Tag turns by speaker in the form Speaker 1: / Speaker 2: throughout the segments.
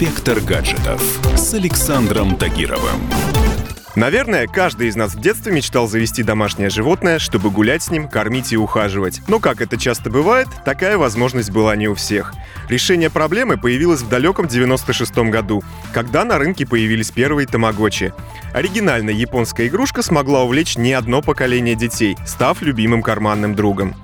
Speaker 1: Инспектор гаджетов с Александром Тагировым.
Speaker 2: Наверное, каждый из нас в детстве мечтал завести домашнее животное, чтобы гулять с ним, кормить и ухаживать. Но, как это часто бывает, такая возможность была не у всех. Решение проблемы появилось в далеком 96 году, когда на рынке появились первые тамагочи. Оригинальная японская игрушка смогла увлечь не одно поколение детей, став любимым карманным другом.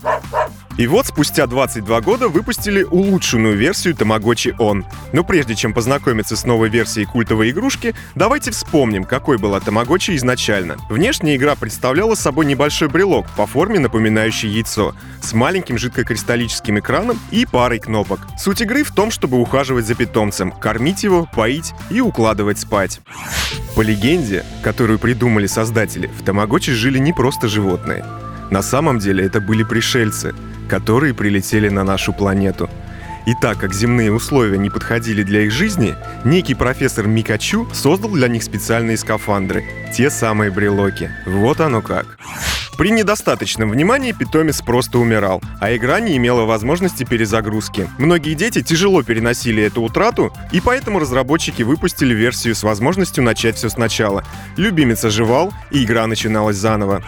Speaker 2: И вот спустя 22 года выпустили улучшенную версию Tamagotchi On. Но прежде чем познакомиться с новой версией культовой игрушки, давайте вспомним, какой была Tamagotchi изначально. Внешняя игра представляла собой небольшой брелок по форме напоминающий яйцо, с маленьким жидкокристаллическим экраном и парой кнопок. Суть игры в том, чтобы ухаживать за питомцем, кормить его, поить и укладывать спать. По легенде, которую придумали создатели, в Тамагочи жили не просто животные. На самом деле это были пришельцы — которые прилетели на нашу планету. И так как земные условия не подходили для их жизни, некий профессор Микачу создал для них специальные скафандры, те самые брелоки. Вот оно как. При недостаточном внимании питомец просто умирал, а игра не имела возможности перезагрузки. Многие дети тяжело переносили эту утрату, и поэтому разработчики выпустили версию с возможностью начать все сначала. Любимец оживал, и игра начиналась заново.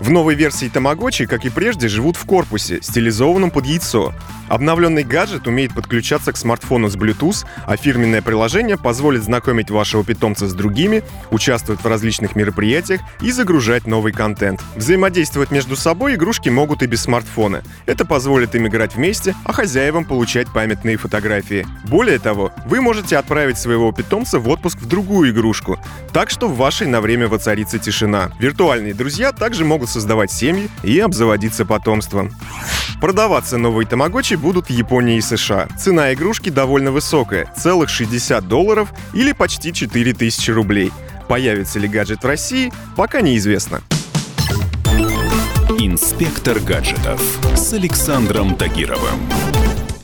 Speaker 2: В новой версии Тамагочи, как и прежде, живут в корпусе, стилизованном под яйцо. Обновленный гаджет умеет подключаться к смартфону с Bluetooth, а фирменное приложение позволит знакомить вашего питомца с другими, участвовать в различных мероприятиях и загружать новый контент. Взаимодействовать между собой игрушки могут и без смартфона. Это позволит им играть вместе, а хозяевам получать памятные фотографии. Более того, вы можете отправить своего питомца в отпуск в другую игрушку, так что в вашей на время воцарится тишина. Виртуальные друзья также могут создавать семьи и обзаводиться потомством. Продаваться новые тамагочи будут в Японии и США. Цена игрушки довольно высокая – целых 60 долларов или почти 4000 рублей. Появится ли гаджет в России, пока неизвестно.
Speaker 1: Инспектор гаджетов с Александром Тагировым.